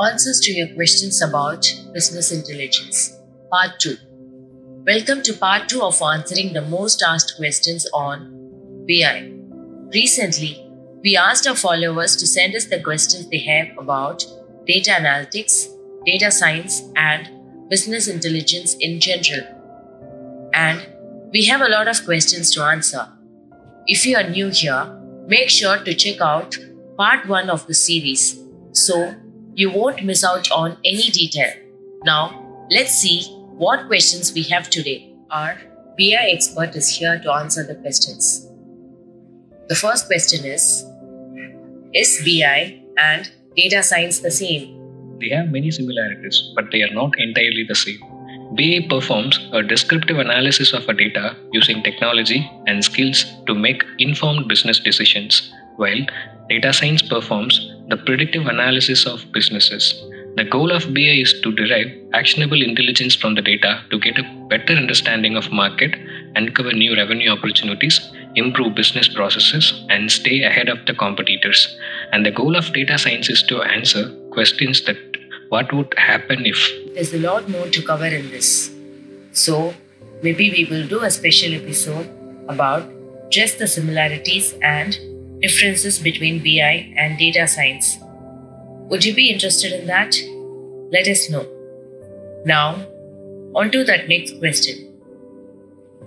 Answers to your questions about business intelligence. Part 2. Welcome to part 2 of answering the most asked questions on BI. Recently, we asked our followers to send us the questions they have about data analytics, data science, and business intelligence in general. And we have a lot of questions to answer. If you are new here, make sure to check out part 1 of the series so you won't miss out on any detail. Now, let's see what questions we have today. Our BI expert is here to answer the questions. The first question is Is BI and data science the same? They have many similarities, but they are not entirely the same. BI performs a descriptive analysis of a data using technology and skills to make informed business decisions, while data science performs the predictive analysis of businesses. The goal of BI is to derive actionable intelligence from the data to get a better understanding of market, uncover new revenue opportunities, improve business processes, and stay ahead of the competitors. And the goal of data science is to answer questions that what would happen if There's a lot more to cover in this. So, maybe we will do a special episode about just the similarities and differences between BI and data science. Would you be interested in that? Let us know. Now, on to that next question.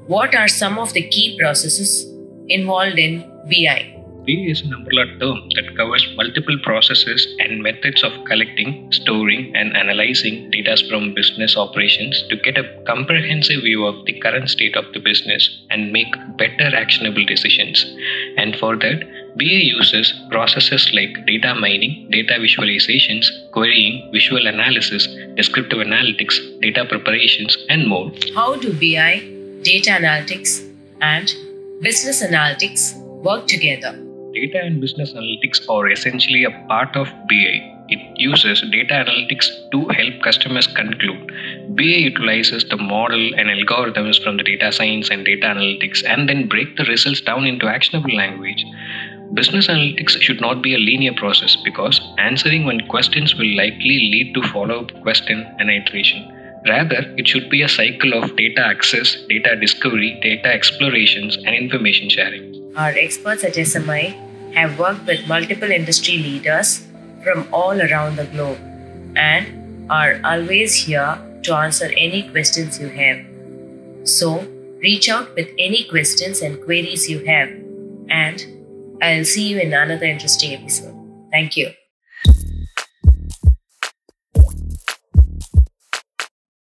What are some of the key processes involved in BI? BI is an umbrella term that covers multiple processes and methods of collecting, storing, and analyzing data from business operations to get a comprehensive view of the current state of the business and make better actionable decisions. And for that, BI uses processes like data mining, data visualizations, querying, visual analysis, descriptive analytics, data preparations, and more. How do BI, data analytics, and business analytics work together? Data and business analytics are essentially a part of BI. It uses data analytics to help customers conclude. BI utilizes the model and algorithms from the data science and data analytics and then break the results down into actionable language. Business analytics should not be a linear process because answering one questions will likely lead to follow up question and iteration. Rather, it should be a cycle of data access, data discovery, data explorations, and information sharing. Our experts at SMI have worked with multiple industry leaders from all around the globe and are always here to answer any questions you have. So, reach out with any questions and queries you have, and I'll see you in another interesting episode. Thank you.